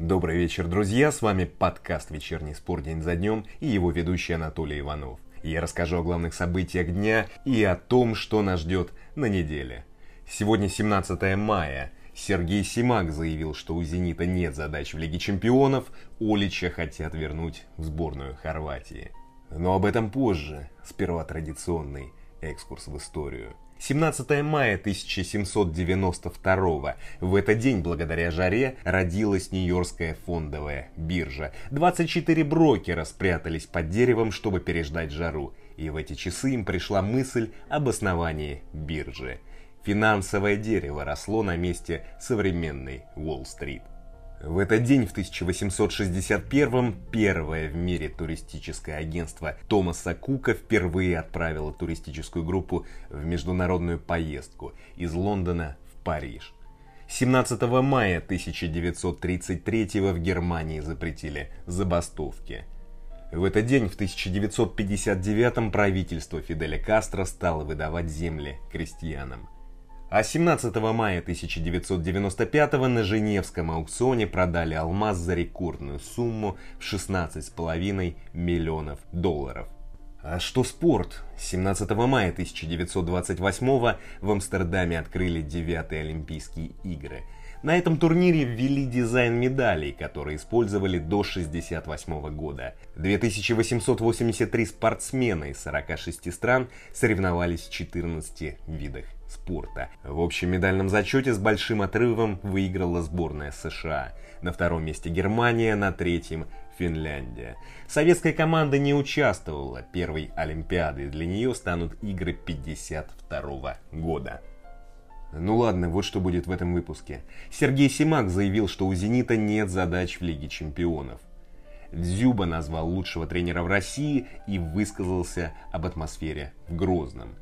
Добрый вечер, друзья! С вами подкаст «Вечерний спор день за днем» и его ведущий Анатолий Иванов. Я расскажу о главных событиях дня и о том, что нас ждет на неделе. Сегодня 17 мая. Сергей Симак заявил, что у «Зенита» нет задач в Лиге чемпионов, Олича хотят вернуть в сборную Хорватии. Но об этом позже. Сперва традиционный экскурс в историю. 17 мая 1792 В этот день, благодаря жаре, родилась Нью-Йоркская фондовая биржа. 24 брокера спрятались под деревом, чтобы переждать жару. И в эти часы им пришла мысль об основании биржи. Финансовое дерево росло на месте современной Уолл-стрит. В этот день, в 1861-м, первое в мире туристическое агентство Томаса Кука впервые отправило туристическую группу в международную поездку из Лондона в Париж. 17 мая 1933 в Германии запретили забастовки. В этот день, в 1959 правительство Фиделя Кастро стало выдавать земли крестьянам. А 17 мая 1995 на Женевском аукционе продали алмаз за рекордную сумму в 16,5 миллионов долларов. А что спорт? 17 мая 1928 в Амстердаме открыли 9-е Олимпийские игры. На этом турнире ввели дизайн медалей, которые использовали до 1968 года. 2883 спортсмена из 46 стран соревновались в 14 видах спорта. В общем медальном зачете с большим отрывом выиграла сборная США. На втором месте Германия, на третьем Финляндия. Советская команда не участвовала. Первой Олимпиадой для нее станут игры 52 года. Ну ладно, вот что будет в этом выпуске. Сергей Симак заявил, что у «Зенита» нет задач в Лиге чемпионов. Дзюба назвал лучшего тренера в России и высказался об атмосфере в Грозном.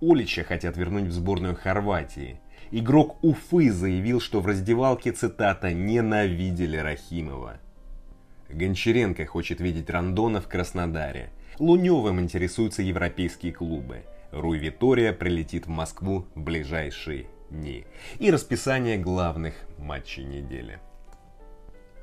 Олича хотят вернуть в сборную Хорватии. Игрок Уфы заявил, что в раздевалке, цитата, «ненавидели Рахимова». Гончаренко хочет видеть Рандона в Краснодаре. Луневым интересуются европейские клубы. Руй Витория прилетит в Москву в ближайшие дни. И расписание главных матчей недели.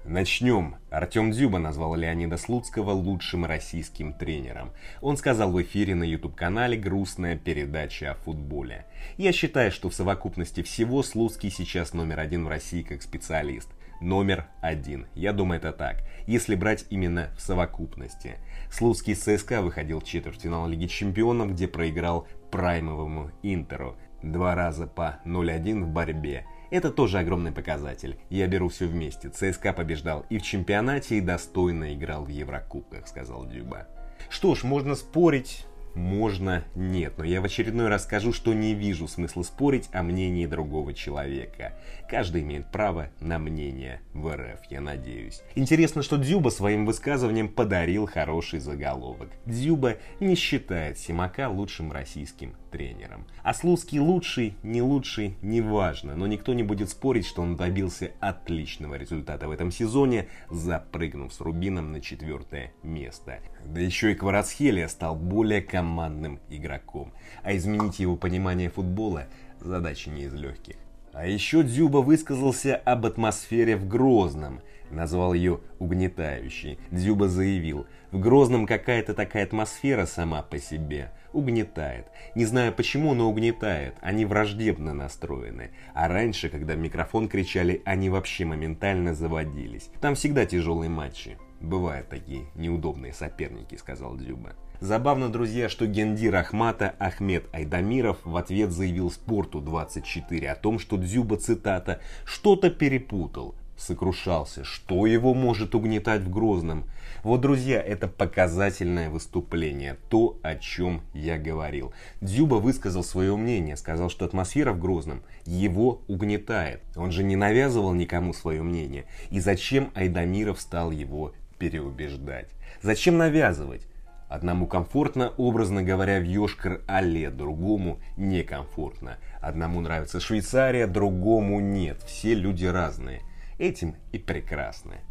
Начнем. Артем Дзюба назвал Леонида Слуцкого лучшим российским тренером. Он сказал в эфире на YouTube-канале «Грустная передача о футболе». Я считаю, что в совокупности всего Слуцкий сейчас номер один в России как специалист. Номер один. Я думаю, это так. Если брать именно в совокупности. Слуцкий ЦСКА выходил в четвертьфинал Лиги Чемпионов, где проиграл праймовому Интеру. Два раза по 0-1 в борьбе. Это тоже огромный показатель. Я беру все вместе. ЦСКА побеждал и в чемпионате, и достойно играл в Еврокубках, сказал Дюба. Что ж, можно спорить, можно нет, но я в очередной раз скажу, что не вижу смысла спорить о мнении другого человека. Каждый имеет право на мнение в РФ, я надеюсь. Интересно, что Дзюба своим высказыванием подарил хороший заголовок. Дзюба не считает Симака лучшим российским тренером. А Слуцкий лучший, не лучший, не важно, но никто не будет спорить, что он добился отличного результата в этом сезоне, запрыгнув с Рубином на четвертое место. Да еще и Кварацхелия стал более командным игроком, а изменить его понимание футбола задача не из легких. А еще Дзюба высказался об атмосфере в Грозном, назвал ее угнетающей. Дзюба заявил, в Грозном какая-то такая атмосфера сама по себе, угнетает. Не знаю почему, но угнетает, они враждебно настроены. А раньше, когда в микрофон кричали, они вообще моментально заводились. Там всегда тяжелые матчи. Бывают такие неудобные соперники, сказал Дзюба. Забавно, друзья, что гендир Ахмата Ахмед Айдамиров в ответ заявил Спорту 24 о том, что Дзюба, цитата, «что-то перепутал, сокрушался, что его может угнетать в Грозном. Вот, друзья, это показательное выступление, то, о чем я говорил. Дзюба высказал свое мнение, сказал, что атмосфера в Грозном его угнетает. Он же не навязывал никому свое мнение. И зачем Айдамиров стал его переубеждать? Зачем навязывать? Одному комфортно, образно говоря, в Йошкар-Алле, другому некомфортно. Одному нравится Швейцария, другому нет. Все люди разные. Этим и прекрасны.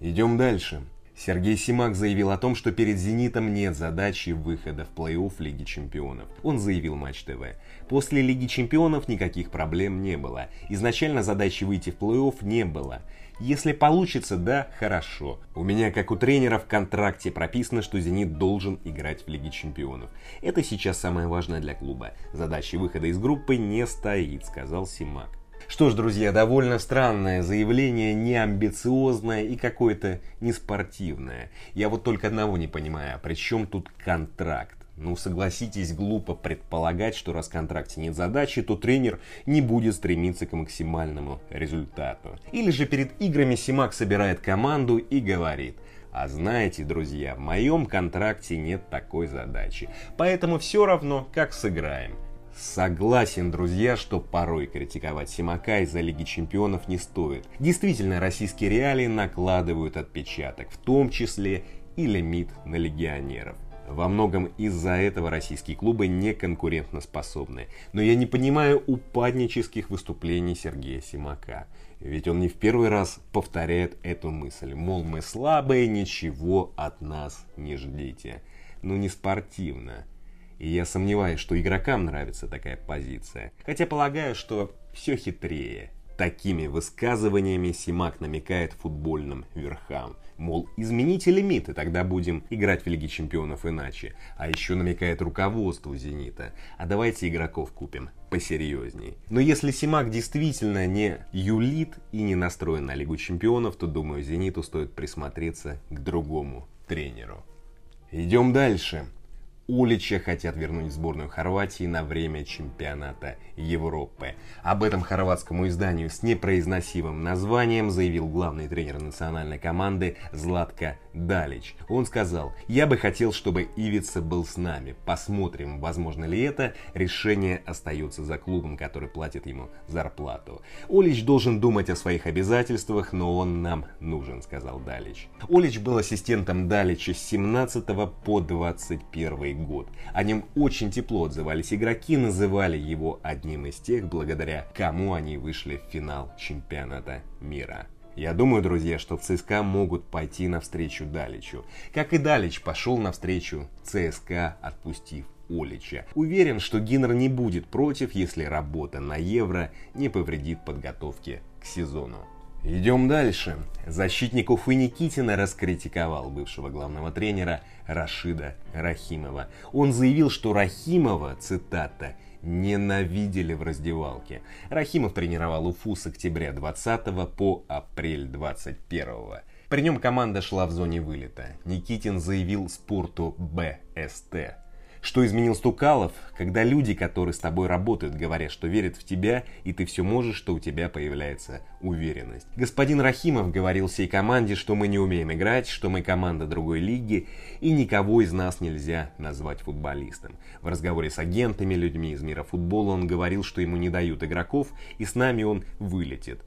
Идем дальше. Сергей Симак заявил о том, что перед «Зенитом» нет задачи выхода в плей-офф Лиги Чемпионов. Он заявил Матч ТВ. После Лиги Чемпионов никаких проблем не было. Изначально задачи выйти в плей-офф не было. Если получится, да, хорошо. У меня, как у тренера, в контракте прописано, что «Зенит» должен играть в Лиге Чемпионов. Это сейчас самое важное для клуба. Задачи выхода из группы не стоит, сказал Симак. Что ж, друзья, довольно странное заявление, неамбициозное и какое-то неспортивное. Я вот только одного не понимаю, а при чем тут контракт? Ну, согласитесь, глупо предполагать, что раз в контракте нет задачи, то тренер не будет стремиться к максимальному результату. Или же перед играми Симак собирает команду и говорит, а знаете, друзья, в моем контракте нет такой задачи, поэтому все равно, как сыграем. Согласен, друзья, что порой критиковать Симака из-за Лиги Чемпионов не стоит. Действительно, российские реалии накладывают отпечаток, в том числе и лимит на легионеров. Во многом из-за этого российские клубы не конкурентоспособны. Но я не понимаю упаднических выступлений Сергея Симака. Ведь он не в первый раз повторяет эту мысль. Мол, мы слабые, ничего от нас не ждите. Ну не спортивно. И я сомневаюсь, что игрокам нравится такая позиция. Хотя полагаю, что все хитрее. Такими высказываниями Симак намекает футбольным верхам. Мол, измените лимиты, тогда будем играть в Лиге Чемпионов иначе. А еще намекает руководству Зенита. А давайте игроков купим посерьезней. Но если Симак действительно не юлит и не настроен на Лигу Чемпионов, то, думаю, Зениту стоит присмотреться к другому тренеру. Идем дальше. Улича хотят вернуть сборную Хорватии на время чемпионата Европы. Об этом хорватскому изданию с непроизносимым названием заявил главный тренер национальной команды Златко Далич. Он сказал, я бы хотел, чтобы Ивица был с нами. Посмотрим, возможно ли это. Решение остается за клубом, который платит ему зарплату. Олич должен думать о своих обязательствах, но он нам нужен, сказал Далич. Олич был ассистентом Далича с 17 по 21 год. О нем очень тепло отзывались игроки, называли его одним из тех, благодаря кому они вышли в финал чемпионата мира. Я думаю, друзья, что в ЦСКА могут пойти навстречу Даличу. Как и Далич пошел навстречу ЦСКА, отпустив Олича. Уверен, что Гиннер не будет против, если работа на Евро не повредит подготовке к сезону. Идем дальше. Защитник Уфы Никитина раскритиковал бывшего главного тренера Рашида Рахимова. Он заявил, что Рахимова, цитата, ненавидели в раздевалке. Рахимов тренировал Уфу с октября 20 по апрель 21. При нем команда шла в зоне вылета. Никитин заявил спорту БСТ что изменил Стукалов, когда люди, которые с тобой работают, говорят, что верят в тебя, и ты все можешь, что у тебя появляется уверенность. Господин Рахимов говорил всей команде, что мы не умеем играть, что мы команда другой лиги, и никого из нас нельзя назвать футболистом. В разговоре с агентами, людьми из мира футбола он говорил, что ему не дают игроков, и с нами он вылетит.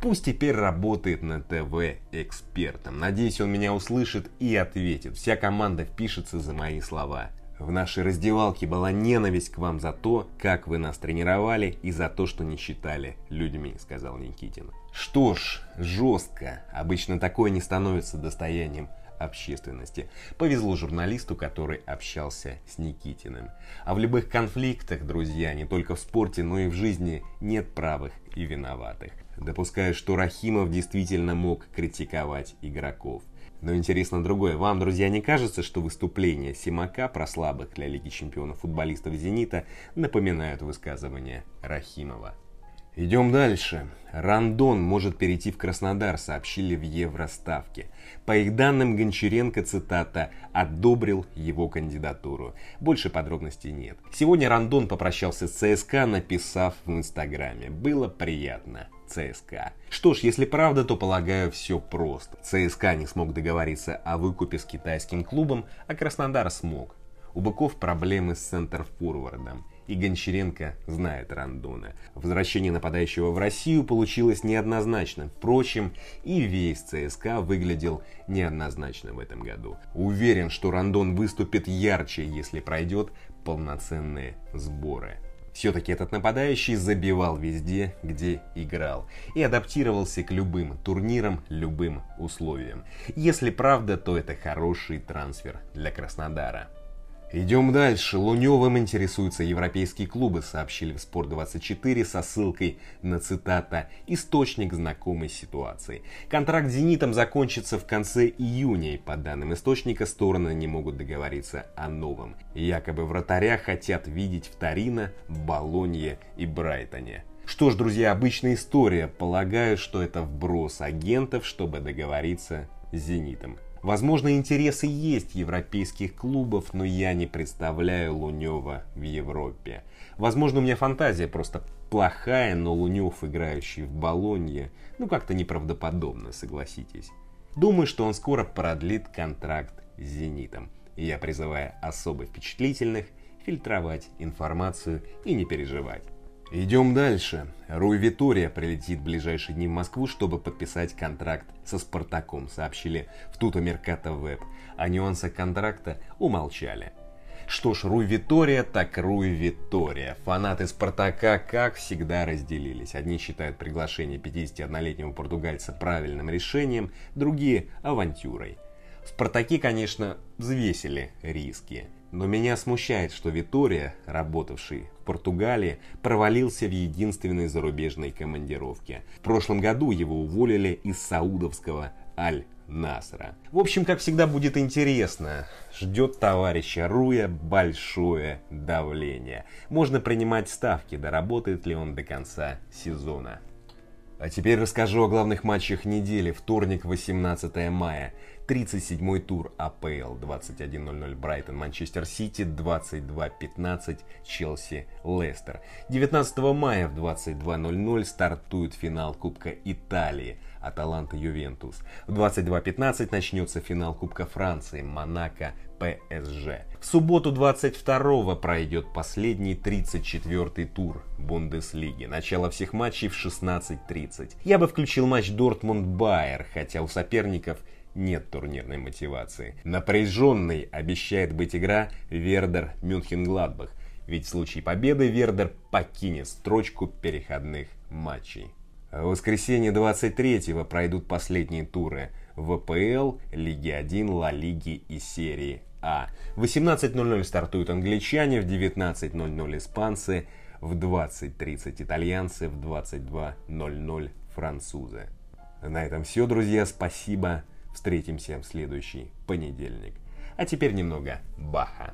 Пусть теперь работает на ТВ экспертом. Надеюсь, он меня услышит и ответит. Вся команда впишется за мои слова. В нашей раздевалке была ненависть к вам за то, как вы нас тренировали и за то, что не считали людьми, сказал Никитин. Что ж, жестко. Обычно такое не становится достоянием общественности. Повезло журналисту, который общался с Никитиным. А в любых конфликтах, друзья, не только в спорте, но и в жизни нет правых и виноватых. Допускаю, что Рахимов действительно мог критиковать игроков. Но интересно другое. Вам, друзья, не кажется, что выступления Симака про слабых для Лиги Чемпионов футболистов «Зенита» напоминают высказывания Рахимова? Идем дальше. Рандон может перейти в Краснодар, сообщили в Евроставке. По их данным, Гончаренко, цитата, одобрил его кандидатуру. Больше подробностей нет. Сегодня Рандон попрощался с ЦСКА, написав в Инстаграме. Было приятно. ЦСКА. Что ж, если правда, то полагаю все просто. ЦСКА не смог договориться о выкупе с китайским клубом, а Краснодар смог. У Быков проблемы с центр-форвардом и Гончаренко знает Рандона. Возвращение нападающего в Россию получилось неоднозначно. Впрочем, и весь ЦСКА выглядел неоднозначно в этом году. Уверен, что Рандон выступит ярче, если пройдет полноценные сборы. Все-таки этот нападающий забивал везде, где играл, и адаптировался к любым турнирам, любым условиям. Если правда, то это хороший трансфер для Краснодара. Идем дальше. Луневым интересуются европейские клубы, сообщили в Спорт24 со ссылкой на цитата «Источник знакомой ситуации». Контракт с «Зенитом» закончится в конце июня, и по данным источника стороны не могут договориться о новом. Якобы вратаря хотят видеть в Торино, Болонье и Брайтоне. Что ж, друзья, обычная история. Полагаю, что это вброс агентов, чтобы договориться с «Зенитом». Возможно, интересы есть европейских клубов, но я не представляю Лунева в Европе. Возможно, у меня фантазия просто плохая, но Лунев, играющий в Болонье, ну как-то неправдоподобно, согласитесь. Думаю, что он скоро продлит контракт с «Зенитом». И я призываю особо впечатлительных фильтровать информацию и не переживать. Идем дальше. Руй Витория прилетит в ближайшие дни в Москву, чтобы подписать контракт со Спартаком, сообщили в Туто Меркато Веб. О нюансах контракта умолчали. Что ж, Руй Витория, так Руй Витория. Фанаты Спартака, как всегда, разделились. Одни считают приглашение 51-летнего португальца правильным решением, другие – авантюрой. В Спартаке, конечно, взвесили риски – но меня смущает, что Витория, работавший в Португалии, провалился в единственной зарубежной командировке. В прошлом году его уволили из саудовского Аль-Насра. В общем, как всегда, будет интересно. Ждет товарища Руя большое давление. Можно принимать ставки, доработает ли он до конца сезона. А теперь расскажу о главных матчах недели. Вторник, 18 мая. 37-й тур АПЛ 21.00 Брайтон Манчестер Сити 22.15 Челси Лестер. 19 мая в 22.00 стартует финал Кубка Италии Аталанта Ювентус. В 22.15 начнется финал Кубка Франции Монако ПСЖ. В субботу 22 пройдет последний 34-й тур Бундеслиги. Начало всех матчей в 16.30. Я бы включил матч Дортмунд-Байер, хотя у соперников нет турнирной мотивации. Напряженной обещает быть игра Вердер-Мюнхен-Гладбах, ведь в случае победы Вердер покинет строчку переходных матчей. В воскресенье 23-го пройдут последние туры ВПЛ, Лиги 1, Ла Лиги и серии А. В 18.00 стартуют англичане, в 19.00 испанцы, в 20.30 итальянцы, в 22.00 французы. На этом все, друзья. Спасибо. Встретимся в следующий понедельник. А теперь немного Баха.